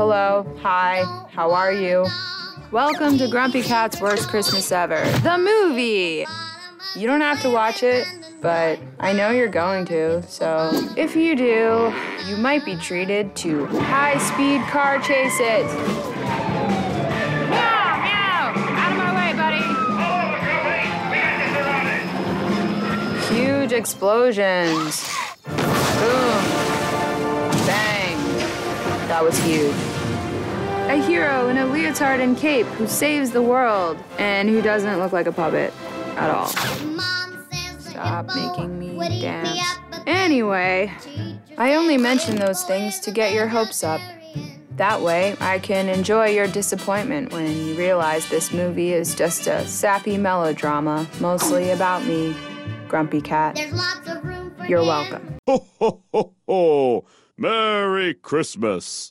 hello, hi, how are you? Welcome to Grumpy Cat's Worst Christmas Ever, the movie! You don't have to watch it, but I know you're going to, so if you do, you might be treated to high speed car chases. Meow, meow! Out of my way, buddy! Huge explosions. Boom. Bang. That was huge. A hero in a leotard and cape who saves the world and who doesn't look like a puppet at all. Stop making me dance. Anyway, I only mention those things to get your hopes up. That way, I can enjoy your disappointment when you realize this movie is just a sappy melodrama, mostly about me, Grumpy Cat. You're welcome. Ho, ho, ho, ho. Merry Christmas.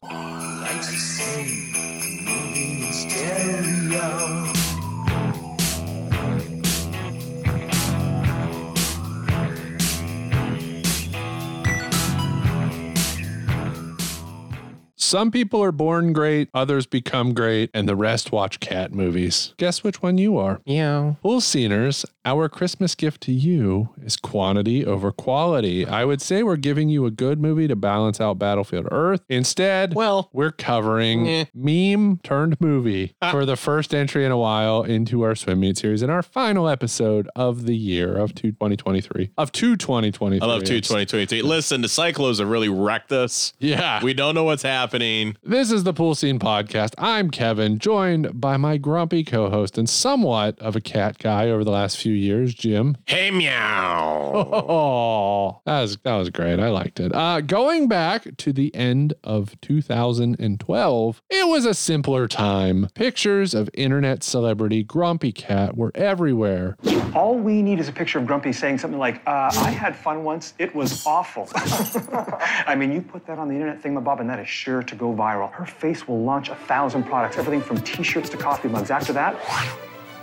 Some people are born great, others become great, and the rest watch cat movies. Guess which one you are? Yeah. Pool Sceners, our Christmas gift to you is quantity over quality. I would say we're giving you a good movie to balance out Battlefield Earth. Instead, Well, we're covering eh. meme turned movie for the first entry in a while into our swim meet series and our final episode of the year of 2023 of 2 2023. I love 2023. Listen, the Cyclones have really wrecked us. Yeah. We don't know what's happening. This is the Pool Scene Podcast. I'm Kevin, joined by my grumpy co host and somewhat of a cat guy over the last few years, Jim. Hey, meow. Oh, that was that was great. I liked it. Uh, going back to the end of 2012, it was a simpler time. Pictures of internet celebrity Grumpy Cat were everywhere. All we need is a picture of Grumpy saying something like, uh, I had fun once, it was awful. I mean, you put that on the internet thingamabob, and that is sure to go viral. Her face will launch a thousand products, everything from t shirts to coffee mugs. After that,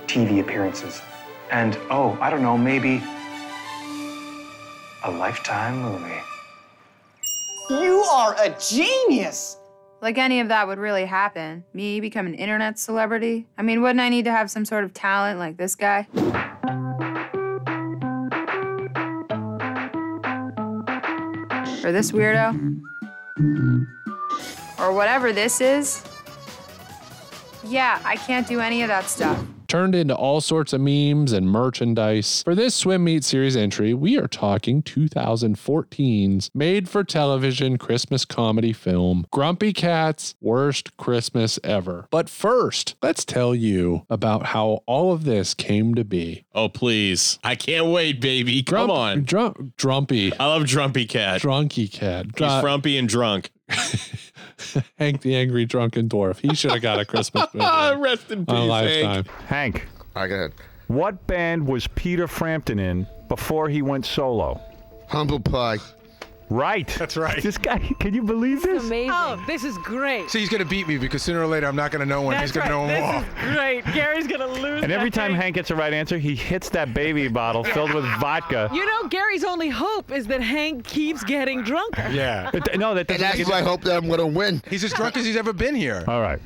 TV appearances. And, oh, I don't know, maybe a lifetime movie. You are a genius! Like any of that would really happen. Me become an internet celebrity? I mean, wouldn't I need to have some sort of talent like this guy? Or this weirdo? Or whatever this is? Yeah, I can't do any of that stuff. Turned into all sorts of memes and merchandise. For this swim meet series entry, we are talking 2014's made for television Christmas comedy film, Grumpy Cat's Worst Christmas Ever. But first, let's tell you about how all of this came to be. Oh, please. I can't wait, baby. Come Grump- on. Drum- drumpy. I love Drumpy Cat. Drunky cat. He's Dr- frumpy and drunk. Hank the Angry Drunken Dwarf. He should have got a Christmas movie. Ah, rest in peace, on a Hank. lifetime. Hank, I got what band was Peter Frampton in before he went solo? humble pie. Right. That's right. This guy, can you believe this? Amazing. Oh, this is great. So he's gonna beat me because sooner or later I'm not gonna know one. That's he's gonna right. know them all. Is great. Gary's gonna lose. And every time thing. Hank gets the right answer, he hits that baby bottle filled with vodka. You know, Gary's only hope is that Hank keeps getting drunker. Yeah. But, no, that And doesn't that's why I hope that I'm gonna win. He's as drunk as he's ever been here. All right.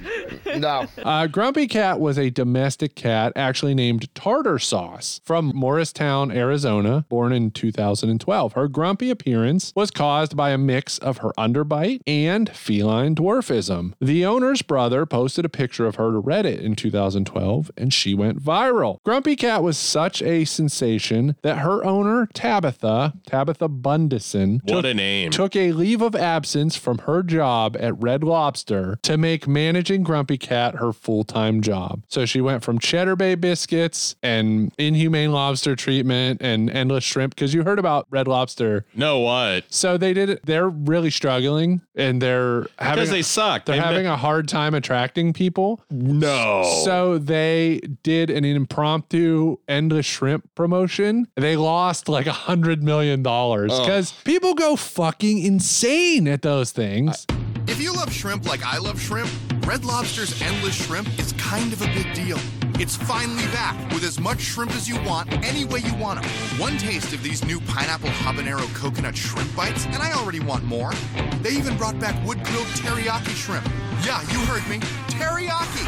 No. Uh, Grumpy Cat was a domestic cat actually named Tartar Sauce from Morristown, Arizona, born in 2012. Her grumpy appearance was caused by a mix of her underbite and feline dwarfism. The owner's brother posted a picture of her to Reddit in 2012 and she went viral. Grumpy Cat was such a sensation that her owner, Tabitha, Tabatha Bundesen, What a name. took a leave of absence from her job at Red Lobster to make managing Grumpy Cat her full time job. So she went from Cheddar Bay biscuits and inhumane lobster treatment and endless shrimp because you heard about Red Lobster. No, what? So they did it. They're really struggling and they're having Because they suck. they're They- having a hard time attracting people. No. So they did an impromptu endless shrimp promotion. They lost like a hundred million dollars because people go fucking insane at those things. If you love shrimp like I love shrimp, Red Lobster's Endless Shrimp is kind of a big deal. It's finally back with as much shrimp as you want, any way you want them. One taste of these new pineapple habanero coconut shrimp bites, and I already want more. They even brought back wood grilled teriyaki shrimp. Yeah, you heard me. Teriyaki.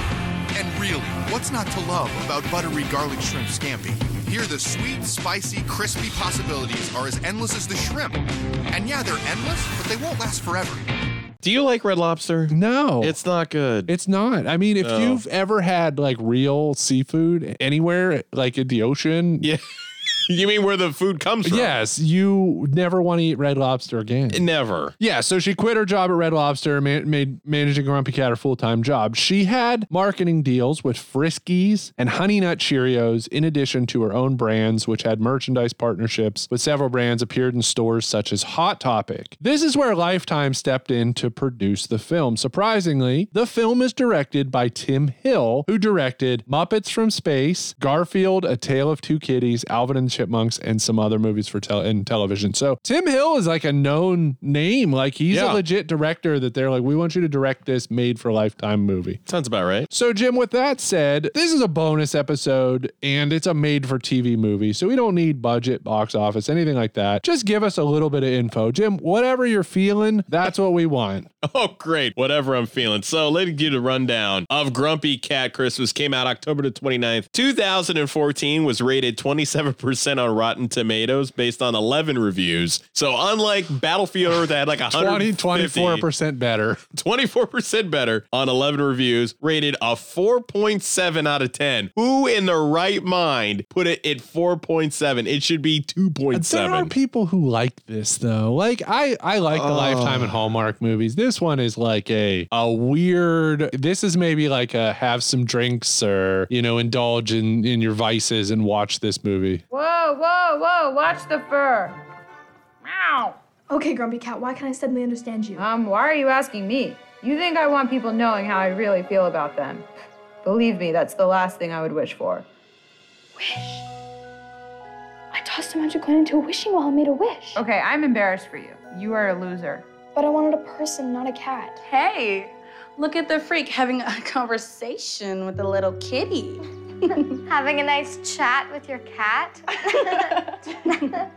And really, what's not to love about buttery garlic shrimp scampi? Here, the sweet, spicy, crispy possibilities are as endless as the shrimp. And yeah, they're endless, but they won't last forever. Do you like Red Lobster? No, It's not good. It's not. I mean, if No. you've ever had like real seafood anywhere, like in the ocean, yeah. You mean where the food comes from? yes, you never want to eat red lobster again. Never. Yeah, so she quit her job at Red Lobster, man, made managing Grumpy Cat her full time job. She had marketing deals with Friskies and Honey Nut Cheerios, in addition to her own brands, which had merchandise partnerships with several brands appeared in stores such as Hot Topic. This is where Lifetime stepped in to produce the film. Surprisingly, the film is directed by Tim Hill, who directed Muppets from Space, Garfield, A Tale of Two Kitties, Alvin and Chipmunks, and some other movies for tel- in television. So Tim Hill is like a known name. Like he's Yeah. a legit director that they're like, we want you to direct this made for Lifetime movie. Sounds about right. So, Jim, with that said, this is a bonus episode and it's a made for TV movie. So, we don't need budget, box office, anything like that. Just give us a little bit of info. Jim, whatever you're feeling, that's what we want. Oh, great. Whatever I'm feeling. So, let me give you the rundown of Grumpy Cat Christmas. Came out October the 29th, 2014, was rated 27% on Rotten Tomatoes based on 11 reviews. So, unlike Battlefield Earth, that had like 20, 150, 24% better. 24% better on 11 reviews, rated a 4.7 out of 10. Who in the right mind put it at 4.7? It should be There are 2.7. people who like this though. Like I, I like the Oh. Lifetime and Hallmark movies. This one is like a a weird. This is maybe like a have some drinks or you know indulge in in your vices and watch this movie. Whoa, whoa, whoa, watch the fur. Meow. Okay, Grumpy Cat, why can't I suddenly understand you? Um, why are you asking me? You think I want people knowing how I really feel about them. Believe me, that's the last thing I would wish for. Wish? I tossed a magic coin into a wishing well and made a wish. Okay, I'm embarrassed for you. You are a loser. But I wanted a person, not a cat. Hey, look at the freak having a conversation with a little kitty. Having a nice chat with your cat?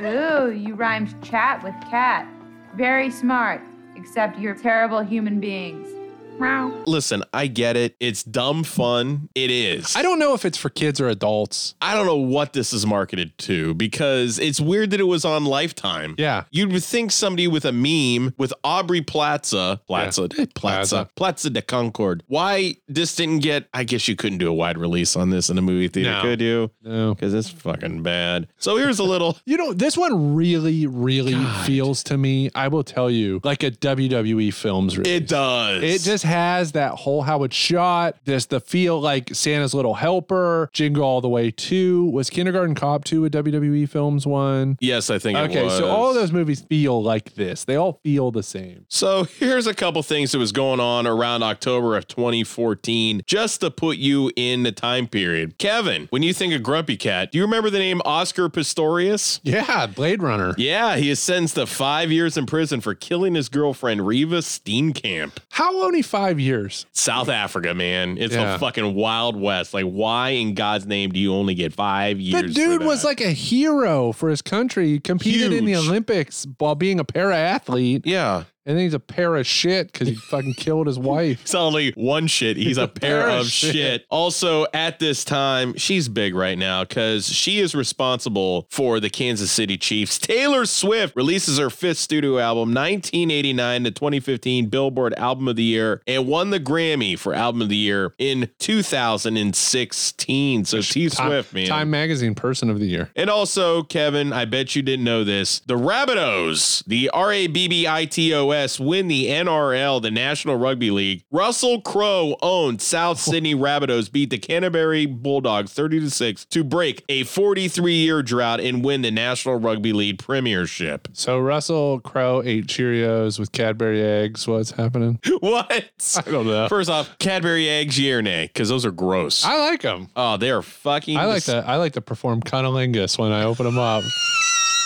Ooh, you rhymed chat with cat. Very smart, except you're terrible human beings. Meow. Listen, I get it. It's dumb fun. It is. I don't know if it's for kids or adults. I don't know what this is marketed to because it's weird that it was on Lifetime. Yeah. You'd think somebody with a meme with Aubrey Plaza, Plaza, Yeah. Eh, Plaza, Plaza. Plaza de Concord. Why this didn't get, I guess you couldn't do a wide release on this in a movie theater, No. could you? No. Because it's fucking bad. So here's a little. You know, this one really, really feels to me, I will tell you, like a WWE films release. It does. It just has that whole how it's shot, this the feel like Santa's Little Helper, Jingle All the Way 2. Was Kindergarten Cop 2 a WWE Films one? Yes, I think it Okay, was. so all of those movies feel like this. They all feel the same. So here's a couple things that was going on around October of 2014, just to put you in the time period. Kevin, when you think of Grumpy Cat, do you remember the name Oscar Pistorius? Yeah, Blade Runner. Yeah, he is sentenced to five years in prison for killing his girlfriend Reeva Steenkamp. How only five years? South Africa, man. It's Yeah. a fucking wild west. Like, why in God's name do you only get five years? The for dude was that? like a hero for his country. He competed in the Huge. Olympics while being a para athlete. yeah. And then he's a pair of shit because he fucking killed his wife. It's only one shit, he's a pair of shit. Also, at this time, she's big right now because she is responsible for the Kansas City Chiefs. Taylor Swift releases her fifth studio album, 1989 to 2015 Billboard Album of the Year, and won the Grammy for Album of the Year in 2016. So T Swift, man. Time Magazine Person of the Year. And also, Kevin, I bet you didn't know this. The Rabbitohs, the R A B B I T O S, win the NRL, the National Rugby League. Russell Crowe owned South Sydney Rabbitohs beat the Canterbury Bulldogs 30 to 6 to break a 43 year drought and win the National Rugby League Premiership. So Russell Crowe ate Cheerios with Cadbury eggs. What's happening? What? I don't know. First off, Cadbury eggs, yeah or nay? Because those are gross. I like them. oh, they are fucking. I like dis- to. I like to perform cunnilingus when I open them up.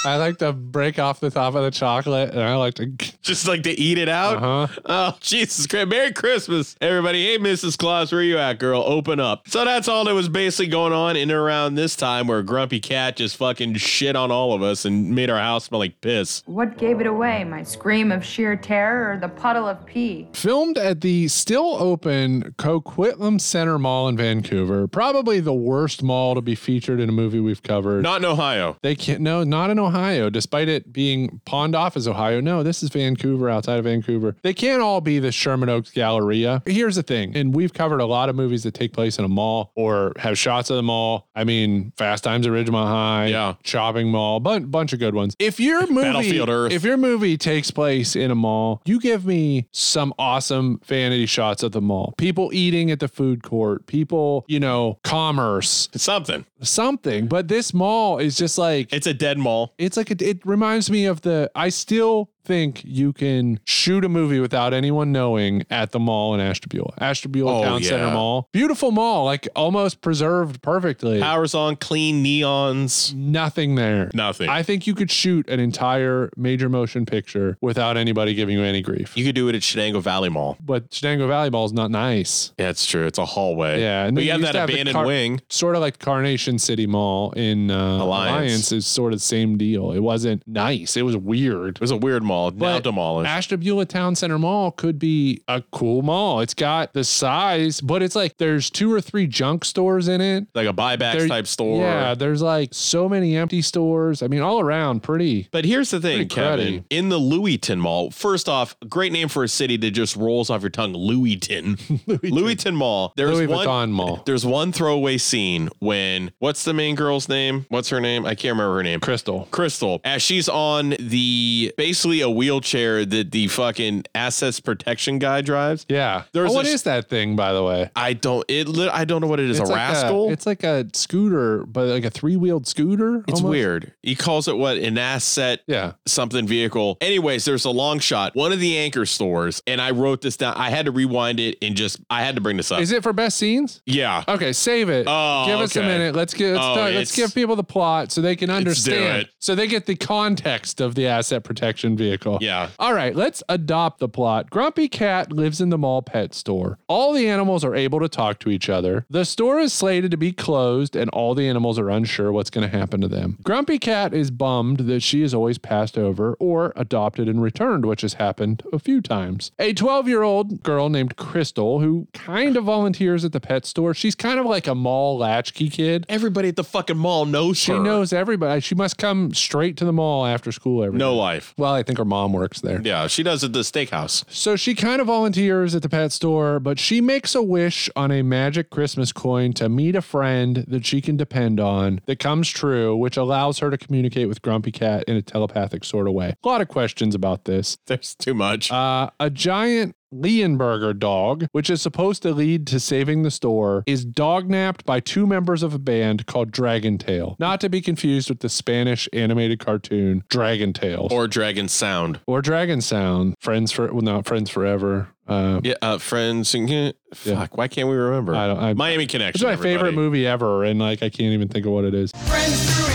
I like to break off the top of the chocolate, and I like to. Just like to eat it out. Uh-huh. Oh, Jesus Christ. Merry Christmas, everybody. Hey, Mrs. Claus, where you at, girl? Open up. So that's all that was basically going on in and around this time where Grumpy Cat just fucking shit on all of us and made our house smell like piss. What gave it away? My scream of sheer terror or the puddle of pee? Filmed at the still open Coquitlam Center Mall in Vancouver, probably the worst mall to be featured in a movie we've covered. Not in Ohio. They can't. No, not in Ohio. Ohio, despite it being pawned off as Ohio, no, this is Vancouver, outside of Vancouver. They can't all be the Sherman Oaks Galleria. Here's the thing, and we've covered a lot of movies that take place in a mall or have shots of the mall. I mean, Fast Times at Ridgemont High, yeah, Shopping Mall, bunch bunch of good ones. If your movie, Battlefield Earth. if your movie takes place in a mall, you give me some awesome vanity shots of the mall. People eating at the food court, people, you know, commerce, something, something. But this mall is just like it's a dead mall. It's like a, it reminds me of the. I still think you can shoot a movie without anyone knowing at the mall in Ashtabula, Ashtabula Oh, Town Center. Mall. Beautiful mall, like almost preserved perfectly. Powers on, clean neons. Nothing there. Nothing. I think you could shoot an entire major motion picture without anybody giving you any grief. You could do it at Shenango Valley Mall. But Shenango Valley Mall is not nice. Yeah, it's true. It's a hallway. Yeah, and then you have that the abandoned Car- wing. sort of like Carnation City Mall in uh, Alliance. Alliance. is sort of the same deal. It wasn't nice. It was weird. It was a weird mall. Now But demolished. Ashtabula Town Center Mall could be a cool mall. It's got the size, but it's like there's two or three junk stores in it. like a buybacks There- type store. Yeah, there's like so many empty stores. I mean, all around pretty. But here's the thing, Pretty Kevin. cruddy. In the Louiston Mall, first off, great name for a city that just rolls off your tongue. Louiston. Louiston Mall. There's Louis one Vuitton Mall. There's one throwaway scene when what's the main girl's name? What's her name? I can't remember her name. Crystal. Crystal. As she's on the basically a wheelchair that the fucking assets protection guy drives. Yeah. There's oh, what a- is that thing, by the way? I don't. It. lit- I don't know what it is. It's a like rascal. it's like a scooter, but like a three wheeled scooter. It's almost? weird. He calls it what an asset, Yeah. something vehicle. Anyways, there's a long shot. One of the anchor stores, and I wrote this down. I had to rewind it and just I had to bring this up. Is it for best scenes? yeah. Okay, save it. Oh, give us a minute. Let's get let's, Oh, let's give people the plot so they can understand. it. So they get the context of the asset protection vehicle. Yeah. All right, let's adopt the plot. Grumpy Cat lives in the mall pet store. All the animals are able to talk to each other. The store is slated to be closed, and all the animals are unsure what's going to happen to them. Grumpy Cat is bummed that she is always passed over or adopted and returned, which has happened a few times. A 12 year old girl named Crystal, who kind of volunteers at the pet store, she's kind of like a mall latchkey kid. Everybody at the fucking mall knows She her. knows everybody. She must come straight to the mall after school every No day. life. Well, I think her mom works there. Yeah, she does at the steakhouse. So she kind of volunteers at the pet store, but she makes a wish on a magic Christmas coin to meet a friend that she can depend on that comes true, which allows her to communicate with Grumpy Cat in a telepathic sort of way. A lot of questions about this. There's too much. Uh, a giant Leonberger dog, which is supposed to lead to saving the store, is dognapped by two members of a band called Dragon Tail. Not to be confused with the Spanish animated cartoon Dragon Tales or Dragon Sound. or Dragon Sound. Friends for well, not Friends Forever. Uh, Yeah, uh, friends. and- Fuck, why can't we remember? I don't. I, Miami Connection. it's my everybody. favorite movie ever, and like I can't even think of what it is. Friends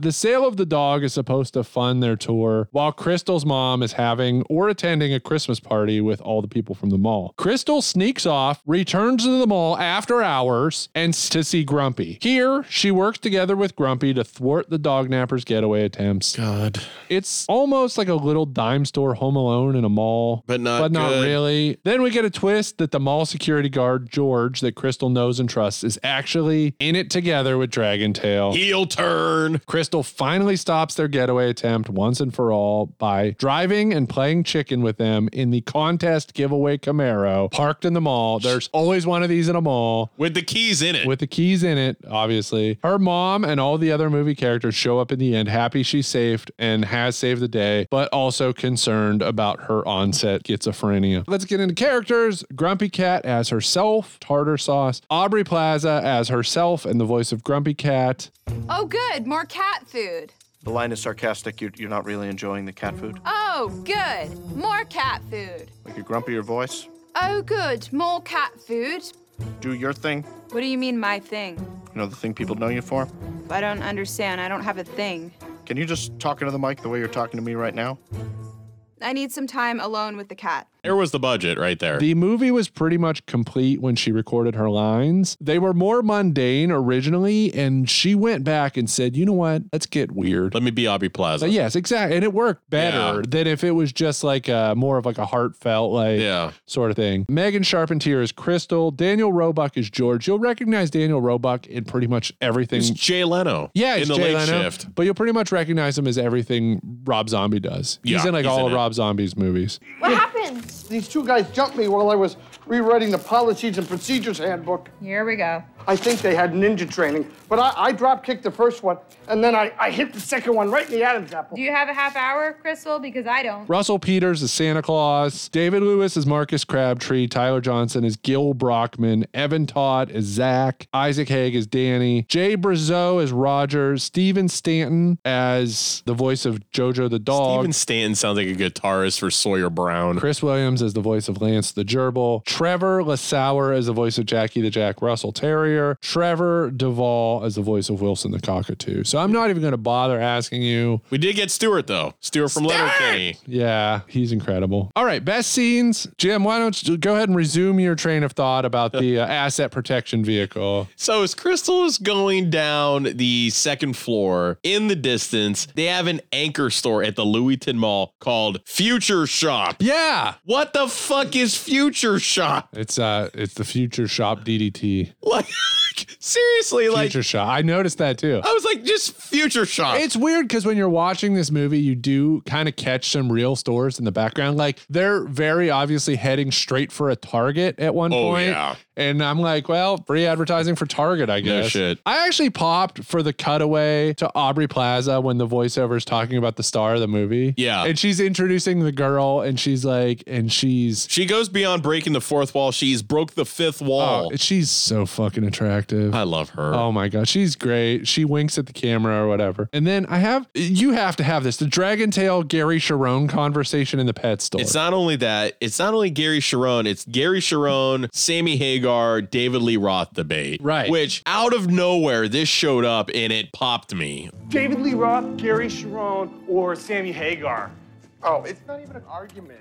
The sale of the dog is supposed to fund their tour, while Crystal's mom is having or attending a Christmas party with all the people from the mall. Crystal sneaks off, returns to the mall after hours, and to see Grumpy. Here, she works together with Grumpy to thwart the dog napper's getaway attempts. God. It's almost like a little dime store home alone in a mall. But not but not good. really. Then we get a twist that the mall security guard, George, that Crystal knows and trusts, is actually in it together with Dragon Tail. Heel turn. Crystal finally stops their getaway attempt once and for all by driving and playing chicken with them in the contest giveaway Camaro parked in the mall. There's always one of these in a mall With the keys in it. with the keys in it, obviously. Her mom and all the other movie characters show up in the end, happy she's saved and has saved the day, but also concerned about her onset schizophrenia. Let's get into characters. Grumpy Cat as herself, Tartar Sauce. Aubrey Plaza as herself and the voice of Grumpy Cat. Oh, good. More cat food. The line is sarcastic. You're, you're not really enjoying the cat food. Oh, good. More cat food. Like a grumpier voice. Oh, good. More cat food. Do your thing. What do you mean, my thing? You know the thing people know you for. I don't understand. I don't have a thing. Can you just talk into the mic the way you're talking to me right now? I need some time alone with the cat. There was the budget right there. The movie was pretty much complete when she recorded her lines. They were more mundane originally, and she went back and said, "You know what? Let's get weird." Let me be Aubrey Plaza. But yes, exactly, and it worked better Yeah. than if it was just like a more of like a heartfelt like Yeah. sort of thing. Megan Charpentier is Crystal. Daniel Roebuck is George. You'll recognize Daniel Roebuck in pretty much everything. It's Jay Leno. yeah, in the Jay late Leno, shift. but you'll pretty much recognize him as everything Rob Zombie does. He's in like he's all in of it. Rob Zombie's movies. What happened? These two guys jumped me while I was rewriting the policies and procedures handbook. Here we go. I think they had ninja training, but I, I drop kicked the first one, and then I, I hit the second one right in the Adam's apple. Do you have a half hour, Crystal? Because I don't. Russell Peters is Santa Claus. David Lewis is Marcus Crabtree. Tyler Johnson is Gil Brockman. Evan Todd is Zach. Isaac Haig is Danny. Jay Brazeau is Roger. Steven Stanton as the voice of Jojo the dog. Steven Stanton sounds like a guitarist for Sawyer Brown. Chris Williams is the voice of Lance the Gerbil. Trevor Lasauer as the voice of Jackie the Jack Russell Terrier. Trevor Devall as the voice of Wilson the Cockatoo. So I'm not even going to bother asking you. We did get Stewart though. Stewart from Letterkenny. Yeah, he's incredible. All right, best scenes. Jim, why don't you go ahead and resume your train of thought about the uh, asset protection vehicle? So as Crystal is going down the second floor in the distance, they have an anchor store at the Louiston Mall called Future Shop. Yeah. What the fuck is Future Shop? It's uh it's the Future Shop DDT. Like seriously, like Future Shop. I noticed that too. I was like, just Future Shop. It's weird because when you're watching this movie, you do kind of catch some real stores in the background. Like they're very obviously heading straight for a Target at one Oh, point. yeah. And I'm like, well, free advertising for Target, I guess. No shit. I actually popped for the cutaway to Aubrey Plaza when the voiceover is talking about the star of the movie. Yeah. And she's introducing the girl and she's like, and she's She goes beyond breaking the fourth wall. She's broke the fifth oh, wall. Oh, she's so fucking attractive. I love her. Oh my god, she's great. She winks at the camera or whatever. And then I have you have to have this the Dragon Tail Gary Cherone conversation in the pet store. It's not only that, it's not only Gary Cherone, it's Gary Cherone, Sammy Hagar, David Lee Roth debate. Right. Which out of nowhere, this showed up and it popped me. David Lee Roth, Gary Cherone, or Sammy Hagar. Oh, it's not even an argument.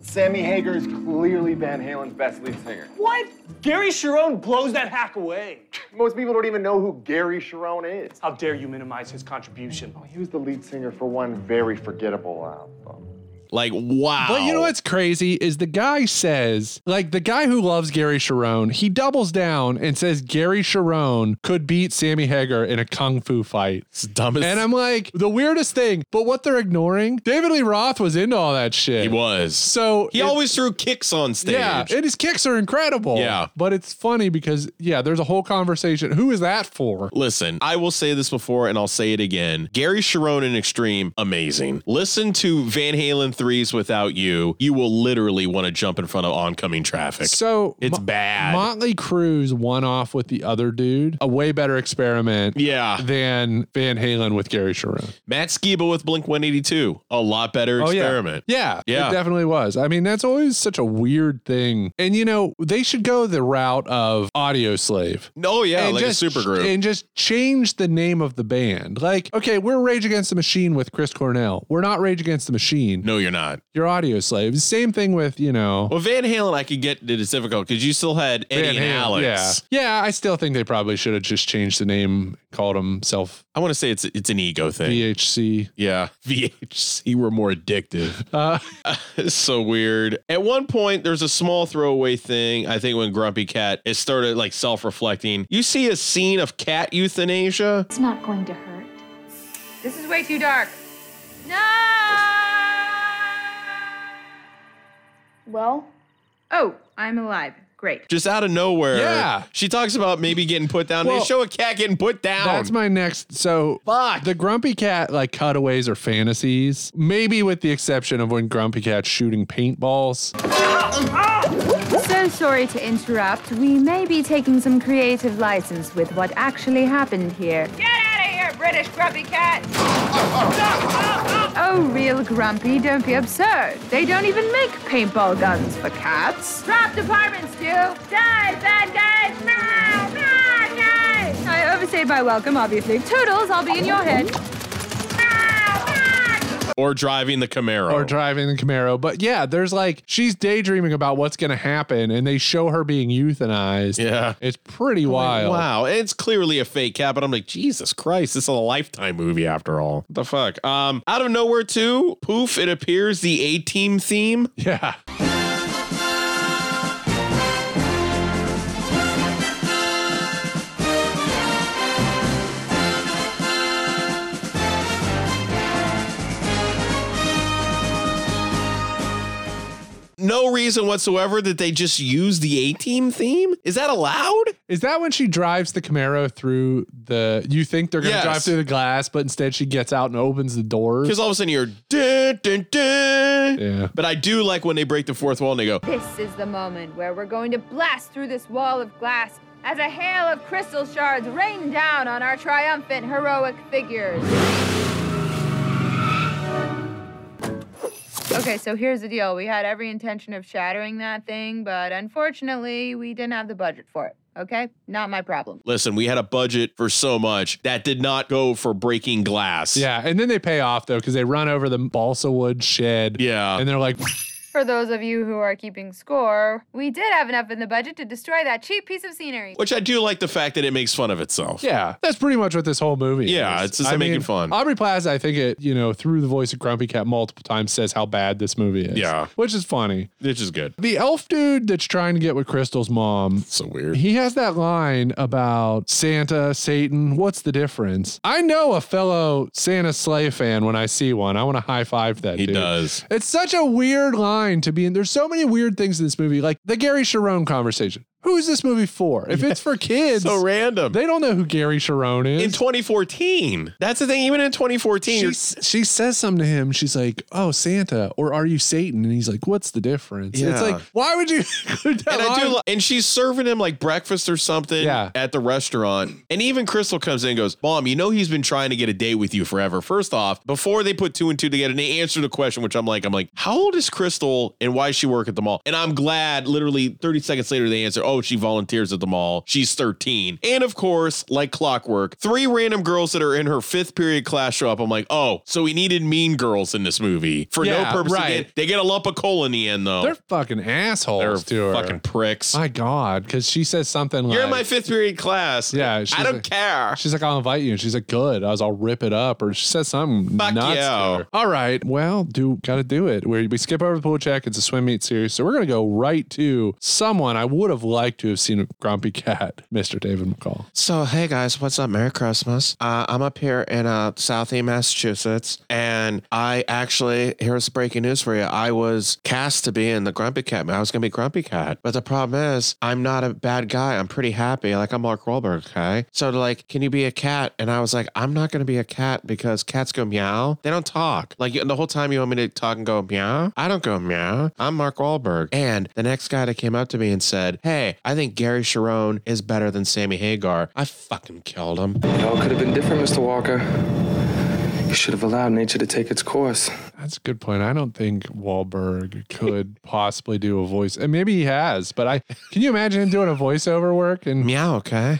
Sammy Hagar is clearly Van Halen's best lead singer. What? Gary Cherone blows that hack away. Most people don't even know who Gary Cherone is. How dare you minimize his contribution? Oh, he was the lead singer for one very forgettable album. Like, wow. But you know what's crazy is the guy says, like the guy who loves Gary Cherone, he doubles down and says Gary Cherone could beat Sammy Hagar in a kung fu fight. It's dumb as And I'm like, the weirdest thing, but what they're ignoring, David Lee Roth was into all that shit. He was. So He it- always threw kicks on stage. Yeah, and his kicks are incredible. Yeah. But it's funny because, yeah, there's a whole conversation. Who is that for? Listen, I will say this before and I'll say it again. Gary Cherone in Extreme, amazing. Listen to Van Halen 3's Without You. You will literally want to jump in front of oncoming traffic. So it's Mo- bad. Motley Crue's one off with the other dude, a way better experiment yeah. than Van Halen with Gary Cherone. Matt Skiba with Blink 182, a lot better experiment. Oh, Yeah. Yeah. It definitely was. I mean, that's always such a weird thing. And you know, they should go the route of Audioslave. Oh, yeah, like just- a super group. And just change the name of the band. Like, okay, we're Rage Against the Machine with Chris Cornell. We're not Rage Against the Machine. no, you're not. You're Audioslave. Same thing with, you know. Well, Van Halen, I could get that it's difficult because you still had Eddie Van and Halen. Alex. Yeah. Yeah, I still think they probably should have just changed the name, called them self I want to say it's it's an ego thing. VHC. Yeah, VHC were more addictive. Uh, it's so weird. At one point, there's a small throwaway thing. I think when Grumpy Cat it started like self-reflecting, you see a scene of cat euthanasia. It's not going to hurt. This is way too dark. No! Well, Oh, I'm alive. Great. Just out of nowhere. Yeah. She talks about maybe getting put down. Well, they show a cat getting put down. That's my next. So Fuck. the Grumpy Cat like cutaways or fantasies, maybe with the exception of when Grumpy Cat's shooting paintballs. So sorry to interrupt. We may be taking some creative license with what actually happened here. Get out of here, British grumpy cat. Oh, real grumpy, don't be absurd. They don't even make paintball guns for cats. Drop department, Stu. Die, bad guys. Meow, bad guys. I overstayed my welcome, obviously. Toodles, I'll be in your head. Or driving the Camaro. or driving the Camaro. But yeah, there's like she's daydreaming about what's going to happen, and they show her being euthanized. Yeah. it's pretty I'm like, wild. Wow, it's clearly a fake cat, but I'm like, Jesus Christ, this is a lifetime movie after all. What the fuck? Um, out of nowhere too, poof, it appears the A team theme. Yeah. No reason whatsoever that they just use the A team theme. Is that allowed? Is that when she drives the Camaro through the? You think they're going to Yes. drive through the glass, but instead she gets out and opens the doors. Because all of a sudden you're dun, dun, dun. Yeah. But I do like when they break the fourth wall and they go, This is the moment where we're going to blast through this wall of glass as a hail of crystal shards rain down on our triumphant heroic figures. Okay, so here's the deal. We had every intention of shattering that thing, but unfortunately, we didn't have the budget for it. Okay? Not my problem. listen, we had a budget for so much that did not go for breaking glass. Yeah, and then they pay off though because they run over the balsa wood shed. Yeah, and they're like, For those of you who are keeping score, we did have enough in the budget to destroy that cheap piece of scenery. Which I do like the fact that it makes fun of itself. yeah, that's pretty much what this whole movie. Is. Yeah, is. it's just making fun. Aubrey Plaza, I think it, you know, through the voice of Grumpy Cat multiple times says how bad this movie is. Yeah. which is funny. Which is good. The elf dude that's trying to get with Crystal's mom. So weird. He has that line about Santa, Satan. What's the difference? I know a fellow Santa sleigh fan when I see one. I want to high five that He dude. does. It's such a weird line to be in. There's so many weird things in this movie, like the Gary Cherone conversation. Who is this movie for? If it's for kids, So random. they don't know who Gary Cherone is. In 2014. That's the thing. Even in 2014, she, she says something to him. She's like, "Oh, Santa, or are you Satan?" And he's like, "What's the difference?" It's like, why would you? and I do, and she's serving him like breakfast or something Yeah. at the restaurant. And even Crystal comes in and goes, Mom, you know he's been trying to get a date with you forever. First off, before they put two and two together, and they answer the question, which I'm like, I'm like, how old is Crystal and why does she work at the mall? And I'm glad literally 30 seconds later they answer, Oh, Oh, she volunteers at the mall. She's 13. And of course, like clockwork, three random girls that are in her fifth period class show up. I'm like, oh, so we needed mean girls in this movie for Yeah, no purpose. right. Again, they get a lump of coal in the end though. They're fucking assholes They're to her. fucking pricks. My God, because she says something like, You're in my fifth period class. Yeah, I don't like- care. She's like, I'll invite you. And she's like, good. I was, I'll rip it up. Or she says something Fuck nuts. yeah. All right. Well, do got to do it. We, we skip over the pool check. It's a swim meet series. So we're going to go right to someone I would have liked to have seen a grumpy cat, Mr. David McCall. So, hey guys, what's up? Merry Christmas. Uh, I'm up here in uh, Southie, Massachusetts, and I actually, here's breaking news for you. I was cast to be in the Grumpy Cat. I was going to be Grumpy Cat. But the problem is, I'm not a bad guy. I'm pretty happy. Like, I'm Mark Wahlberg, okay? So, like, can you be a cat? And I was like, I'm not going to be a cat because cats go meow. They don't talk. Like, the whole time you want me to talk and go meow? I don't go meow. I'm Mark Wahlberg. And the next guy that came up to me and said, hey, I think Gary Cherone is better than Sammy Hagar. I fucking killed him. It all could have been different, Mr. Walker. You should have allowed nature to take its course. That's a good point. I don't think Wahlberg could possibly do a voice. And maybe he has, but I can you imagine him doing a voiceover work and meow, okay?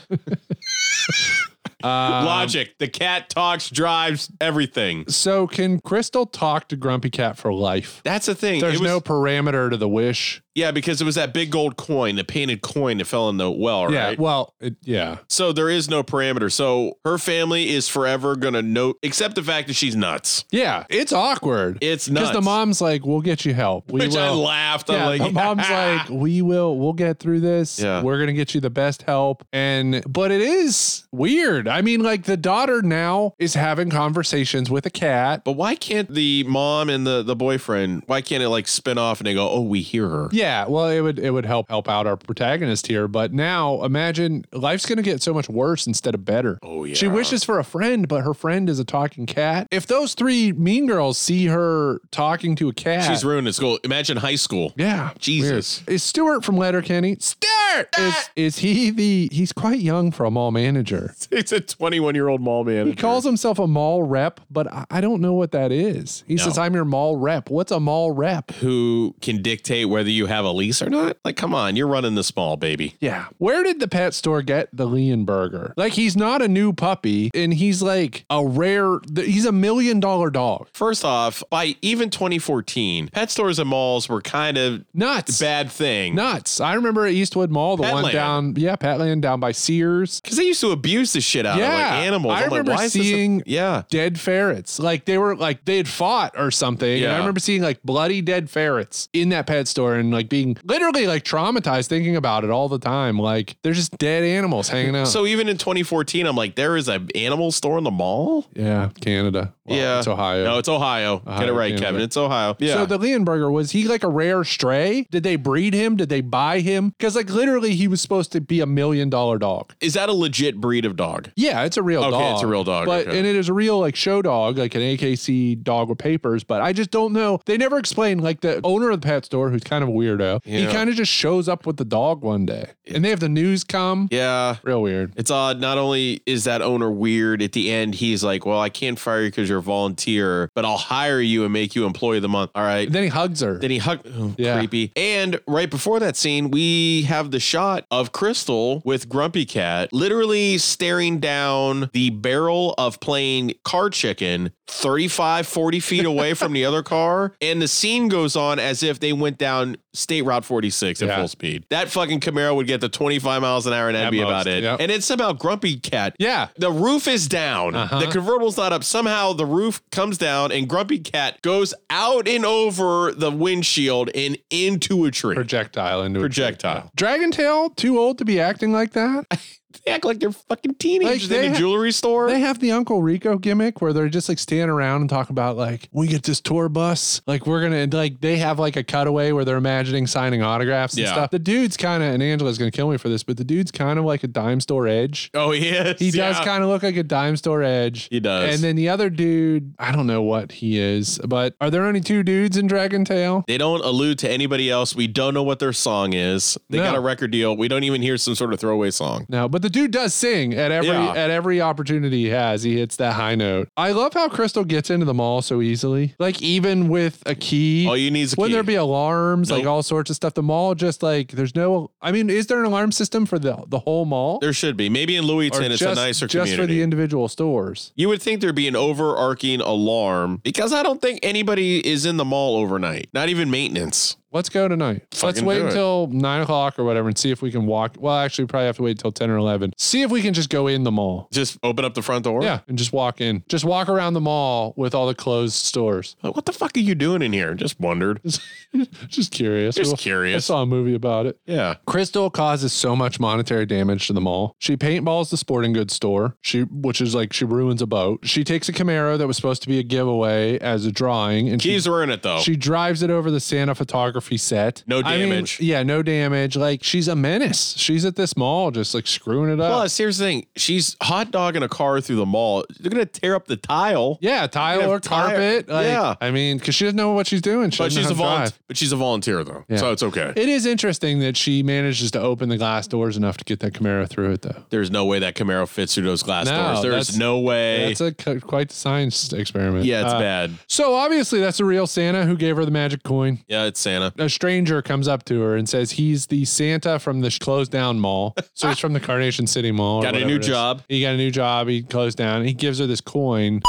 Um, Logic. The cat talks, drives, everything. So can Crystal talk to Grumpy Cat for life? That's the thing. There's was- no parameter to the wish. Yeah, because it was that big gold coin, the painted coin that fell in the well, Yeah, right? well, it, yeah. So there is no parameter. So her family is forever gonna note, except the fact that she's nuts. Yeah, it's awkward. It's Because nuts. the mom's like, "We'll get you help." We Which I will. laughed. I'm Yeah, like, the mom's like, "We will. We'll get through this. Yeah. We're gonna get you the best help." And but it is weird. I mean, like the daughter now is having conversations with a cat. But why can't the mom and the the boyfriend? Why can't it like spin off and they go, "Oh, we hear her." Yeah, well, it would it would help help out our protagonist here. But now imagine life's gonna get so much worse instead of better. Oh yeah. She wishes for a friend, but her friend is a talking cat. If those three mean girls see her talking to a cat, She's ruined at school. Imagine high school. yeah, Jesus. weird. Is Stuart from Letterkenny? Stuart, Bert! Is, ah! is he the, he's quite young for a mall manager. He's a 21 year old mall manager. He calls himself a mall rep, but I, I don't know what that is. He No. says, I'm your mall rep. What's a mall rep? Who can dictate whether you have a lease or not? Like, come on, you're running the small, baby. Yeah. Where did the pet store get the Leonberger? Like, he's not a new puppy, and he's like a rare, he's a million dollar dog. First off, by even 2014, pet stores and malls were kind of nuts, bad thing. Nuts. I remember at Eastwood Mall, the one down, yeah, Petland down by Sears. Because they used to abuse the shit out yeah, of like animals. I I'm like, remember why is this a- seeing yeah. dead ferrets. Like they were like they had fought or something. And I remember seeing like bloody dead ferrets in that pet store and like being literally like traumatized thinking about it all the time. Like they're just dead animals hanging out. So even in 2014, I'm like, there is an animal store in the mall. yeah, Canada. Well, yeah, it's Ohio. No, it's Ohio. Get it right. Kevin. It's Ohio. Yeah. So the Leonberger was he like a rare stray? Did they breed him? Did they buy him? Because like literally he was supposed to be a million dollar dog. is that a legit breed of dog? Yeah, it's a real Okay, dog. it's a real dog, But okay. and it is a real like show dog, like an AKC dog with papers. But I just don't know. They never explain like the owner of the pet store, who's kind of a weirdo. He kind of just shows up with the dog one day, and they have the news come. Yeah. Real weird. It's odd. Not only is that owner weird, at the end, he's like, well, I can't fire you because you're volunteer, but I'll hire you and make you employee of the month. All right. And then he hugs her. Then he hugged. Oh, Yeah. Creepy. And right before that scene, we have the shot of Crystal with Grumpy Cat literally staring down the barrel of playing car chicken 35, 40 feet away from the other car. And the scene goes on as if they went down State Route 46 at Yeah. full speed. That fucking Camaro would get to 25 miles an hour and that'd At be most, about it. yep. And it's about Grumpy Cat. Yeah. The roof is down. Uh-huh. The convertible's not up. Somehow the roof comes down and Grumpy Cat goes out and over the windshield and into a tree. Projectile into Projectile. a tree. Dragon Tail too old to be acting like that. They act like they're fucking teenagers they in a ha- jewelry store. They have the Uncle Rico gimmick where they're just like standing around and talking about like we get this tour bus, like we're gonna and, like they have like a cutaway where they're imagining signing autographs and Yeah. stuff. The dude's kind of and Angela's gonna kill me for this, but the dude's kind of like a dime store edge. oh, he is. He does kind of look like a dime store edge. He does. And then the other dude, I don't know what he is, but are there only two dudes in Dragon Tail? They don't allude to anybody else. We don't know what their song is. They No. got a record deal. We don't even hear some sort of throwaway song. No, but the dude does sing at every Yeah. at every opportunity he has. He hits that high note. I love how Crystal gets into the mall so easily. Like even with a key. All you need is a When there be alarms, like all sorts of stuff. The mall just like there's no. I mean, is there an alarm system for the the whole mall? There should be. Maybe in Louiston, it's just, a nicer community. just community. for the individual stores. You would think there'd be an overarching alarm because I don't think anybody is in the mall overnight, not even maintenance. Let's go tonight. Let's wait do it. until nine o'clock or whatever and see if we can walk. Well, actually, we probably have to wait until 10 or 11. See if we can just go in the mall. Just open up the front door. Yeah. And just walk in. Just walk around the mall with all the closed stores. Like, What the fuck are you doing in here? Just wondered. just curious. Just Well, curious. I saw a movie about it. Yeah. Crystal causes so much monetary damage to the mall. She paintballs the sporting goods store, she which is like she ruins a boat. She takes a Camaro that was supposed to be a giveaway as a drawing, and Keys she, were in it though. she drives it over the Santa photography set. No I mean, damage. yeah, no damage. Like she's a menace. She's at this mall just like screwing it up. Plus, here's the thing: she's hot dogging a car through the mall. They're gonna tear up the tile. yeah, tile have or tire- carpet. Like, Yeah. I mean, because she doesn't know what she's doing. She But she's a volunteer. But she's a volunteer though, Yeah. so it's okay. It is interesting that she manages to open the glass doors enough to get that Camaro through it, though. There's no way that Camaro fits through those glass No, doors. There's no way. That's a c- quite the science experiment. yeah, it's Uh, bad. So obviously, that's a real Santa who gave her the magic coin. Yeah, it's Santa. A stranger comes up to her and says he's the Santa from the closed down mall. So he's from the Carnation City Mall. Got a new job. He got a new job. He closed down. He gives her this coin.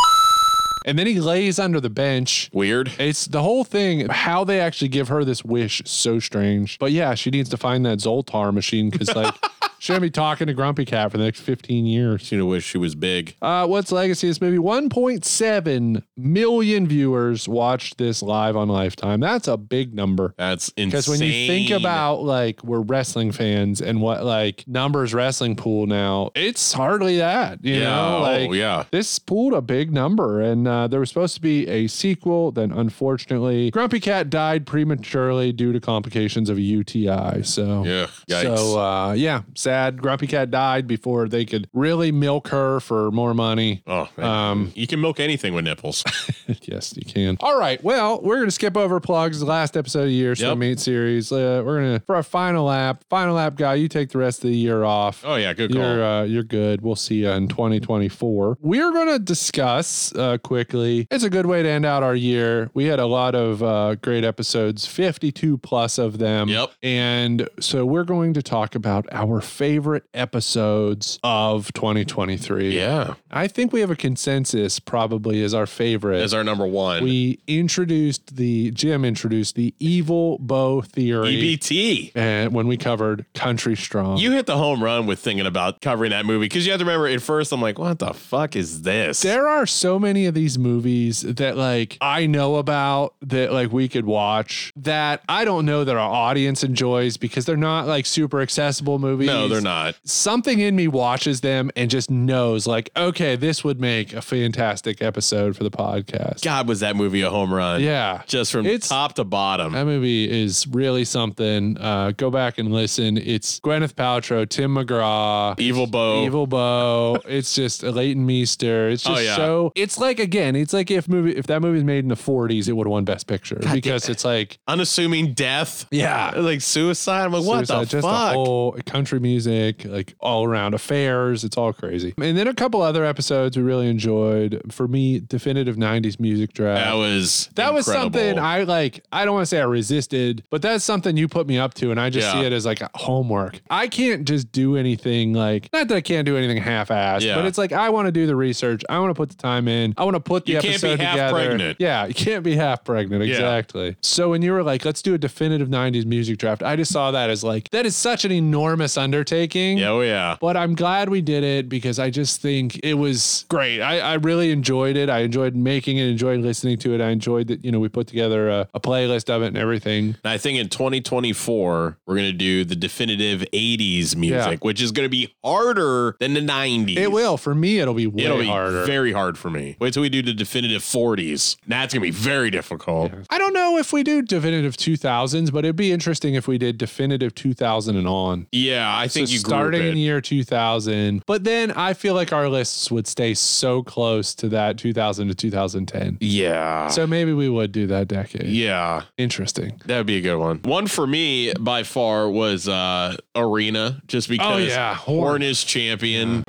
And then he lays under the bench. Weird. It's the whole thing. How they actually give her this wish so strange. But yeah, she needs to find that Zoltar machine because like gonna be talking to Grumpy Cat for the next 15 years. She wish she was big. Uh, what's legacy of this movie? 1.7 million viewers watched this live on Lifetime. That's a big number. That's insane. Because when you think about like we're wrestling fans and what like numbers wrestling pool now, it's hardly that. You Yeah. know, Oh, yeah. this pooled a big number, and uh, there was supposed to be a sequel. Then unfortunately, Grumpy Cat died prematurely due to complications of a UTI. So yeah, yikes. so uh, yeah, sad. Grumpy Cat died before they could really milk her for more money. Oh. Um, you can milk anything with nipples. yes, you can. All right. Well, we're going to skip over plugs. The last episode of the year, so Yep. Meat series. Uh, we're going to for our final lap. Final lap guy. You take the rest of the year off. Oh yeah, good call. You're uh, you're good. We'll see you in 2024. We're going to discuss uh, quickly. It's a good way to end out our year. We had a lot of uh, great episodes, 52 plus of them. Yep. And so we're going to talk about our favorite episodes of 2023. Yeah. I think we have a consensus probably as our favorite. As our number one. we introduced the Jim introduced the evil bow theory. EBT. And when we covered Country Strong. You hit the home run with thinking about covering that movie because you have to remember at first I'm like, what the fuck is this? There are so many of these movies that like I know about that like we could watch that I don't know that our audience enjoys because they're not like super accessible movies. No, they're not. Something in me watches them and just knows like, okay, this would make a fantastic episode for the podcast. God, was that movie a home run? Yeah. Just from It's- top to bottom. That movie is really something. Uh, go back and listen. It's Gwyneth Paltrow, Tim McGraw, Evil Bo. Evil Bo. It's just Leighton Meester. It's Oh, just yeah. so. It's like again. It's like if movie if that movie was made in the 40s, it would have won Best Picture because it's like Unassuming death. Yeah. Like suicide. I'm like, what suicide, the just fuck? the whole country music, like all around affairs. It's all crazy. And then a couple other episodes we really enjoyed. For me, definitive 90s music draft. that was That was something I like. I don't want to say I resisted, but that's something you put me up to, and I just Yeah. see it as like homework. I can't just do anything like not that I can't do anything half-assed, Yeah. but it's like I want to do the research. I want to put the time in. I want to put the You can't be episode half together. pregnant. Yeah, you can't be half pregnant. Yeah. Exactly. So when you were like, let's do a definitive '90s music draft, I just saw that as like that is such an enormous undertaking. Yeah, oh yeah. But I'm glad we did it because I just think it was great. I, I really enjoyed it. I enjoyed making it, enjoyed listening to it. I enjoyed that, you know, we put together a, a playlist of it and everything. And I think in 2024, we're going to do the definitive 80s music, Yeah. which is going to be harder than the 90s. It will. For me, it'll be way It'll be harder. very hard for me. Wait till we do the definitive 40s. That's going to be very difficult. I don't know if we do definitive 2000s, but it'd be interesting if we did definitive 2000 and on. Yeah, I think so you starting in it. year 2000, but then I feel like our lists would stay so close to that 2000 to 2010. Yeah. So maybe we would do that decade. yeah. Interesting. That would be a good one. One for me by far was uh Arena, just because Oh, yeah, Horn. Horn is champion.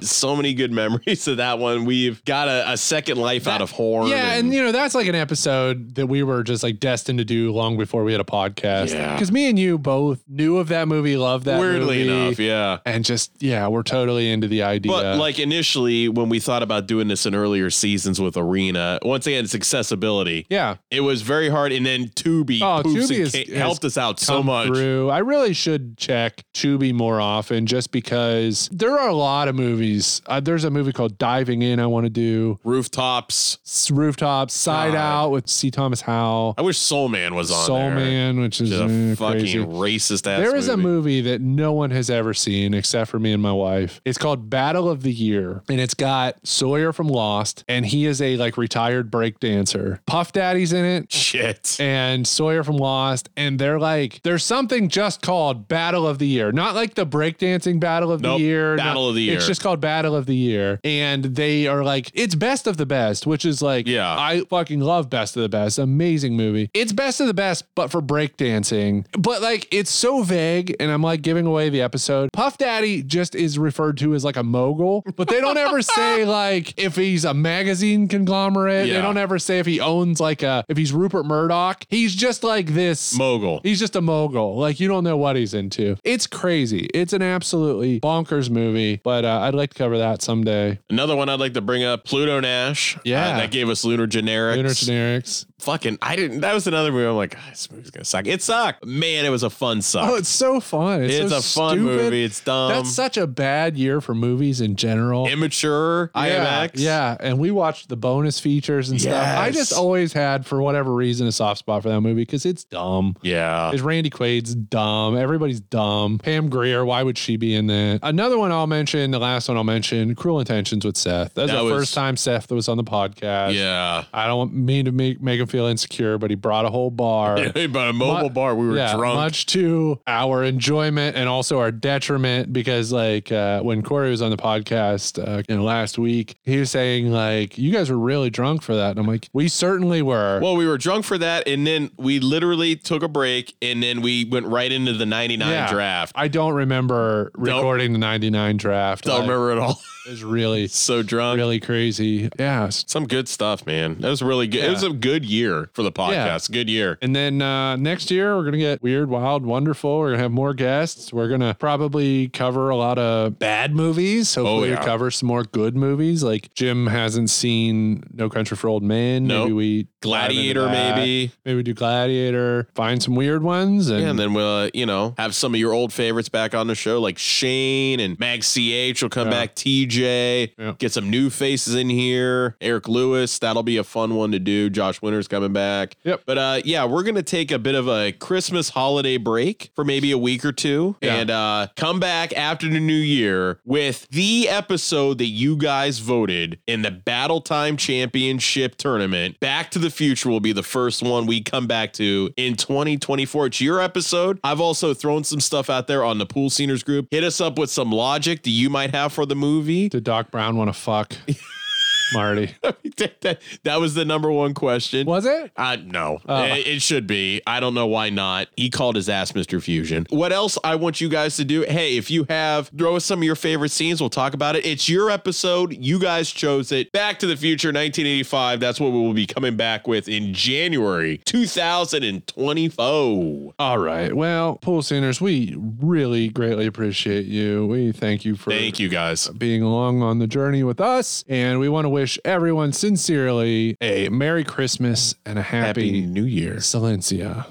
So many good memories of that one. We've got a, a second life out of Horn. Yeah, and, you know that's like an episode that we were just like destined to do long before we had a podcast. Yeah. because me and you both knew of that movie, loved that weirdly movie, enough, yeah. and just yeah, we're totally into the idea. But like initially, when we thought about doing this in earlier seasons with Arena, once again, it's accessibility. yeah, It was very hard, and then Tubi, Oh, Tubi and has- ca- helped us out so much. Through. I really should check Tubi more often, just because there are a lot of movies. Uh, there's a movie called Diving In I want to do. Rooftops. S- Rooftops, Side God. Out with C. Thomas Howell. I wish Soul Man was on Soul there. Man, which is Just a uh, fucking crazy. racist ass. There is a movie. movie that no one has ever seen except for me and my wife. It's called Battle of the Year, and it's got Sawyer from Lost, and he is a like retired break dancer. Puff Daddy's in it, Shit. and Sawyer from Lost, and they're like, there's something just called Battle of the Year, not like the breakdancing Battle of Nope, the Year, Battle no, of the Year. It's just called Battle of the Year, and they are like, it's best of the best, which is like, Yeah. I fucking love Best of the Best, amazing movie. It's best of the best, but for breakdancing, but like it's so vague, and I'm like giving away the episode. Puff Daddy just is referred to as like a mogul, but they don't ever say like if he's a magazine conglomerate. They don't ever say if he owns like a if he's Rupert Murdoch. He's just like this Mogul. He's just a mogul. Like you don't know what he's into. It's crazy. It's an absolutely bonkers movie, but uh, I'd like to cover that someday. Another one I'd like to bring up, Pluto Nash. Yeah. Uh, that gave us Lunar Generics. Lunar generics. Fucking, I didn't. That was another movie. I'm like, "Ah, this movie's gonna suck. It sucked. Man, it was a fun suck. Oh, it's so fun. It's, It's so a fun stupid. movie. It's dumb. That's such a bad year for movies in general. Immature. yeah, IMX. yeah, and we watched the bonus features and stuff. I Yes. just always had, for whatever reason, a soft spot for that movie because it's dumb. Yeah. Is Randy Quaid's dumb? Everybody's dumb. Pam Grier, why would she be in that? Another one I'll mention, the last one I'll mention, Cruel Intentions with Seth. That's That the was- first time Seth was on the podcast. Yeah. I don't mean to make, make him feel insecure, but he brought a whole bar. Yeah, brought a mobile Mu- bar, we were yeah, drunk. Much to our enjoyment and also our detriment because, like, uh, when Corey was on the podcast uh, you know, last week, he was saying, like, you guys were really drunk for that. And I'm like, we certainly were. Well, we were drunk for that, and then we literally took a break, and then we went right into the '99 Yeah. draft. I don't remember recording the 99 draft. Don't Like, remember at all. It was really so drunk, really crazy. Yeah. Some good stuff, man. That was really good. It was a good year for the podcast. Good year. And then uh, next year, we're going to get weird, wild, wonderful. We're to have more guests. We're going to probably cover a lot of bad movies. Hopefully, Oh, yeah. we cover some more good movies. Like Jim hasn't seen No Country for Old Men. Nope. Maybe we Gladiator, maybe. Maybe we do Gladiator. Find some weird ones. And, Yeah, and then we'll, uh, you know, have some of your old favorites back on the show, like Shane and Mag CH will come back, TJ, get some new faces in here. Eric Lewis, that'll be a fun one to do. Josh Winter's coming back. Yep. But uh, yeah, we're going to take a bit of a Christmas holiday break for maybe a week or two Yeah. and uh, come back after the new year with the episode that you guys voted in the Battle Time Championship tournament. Back to the Future will be the first one we come back to in 2024. It's your episode. I've also thrown some stuff out there on the Pool Sceners group. Hit us up with some logic that you might have for the movie. Did Doc Brown want to fuck Marty? that, that was the number one question. Was it? Uh, no, Oh. it, it should be. I don't know why not. He called his ass Mr. Fusion. What else I want you guys to do? Hey, if you have, throw us some of your favorite scenes. We'll talk about it. It's your episode. You guys chose it. Back to the Future 1985. That's what we will be coming back with in January 2024. All right. Well, Pool Sceners, we really greatly appreciate you. We thank you for Thank you guys. being along on the journey with us. And we want to wish everyone sincerely a Merry Christmas and a Happy, Happy New Year. Silencia.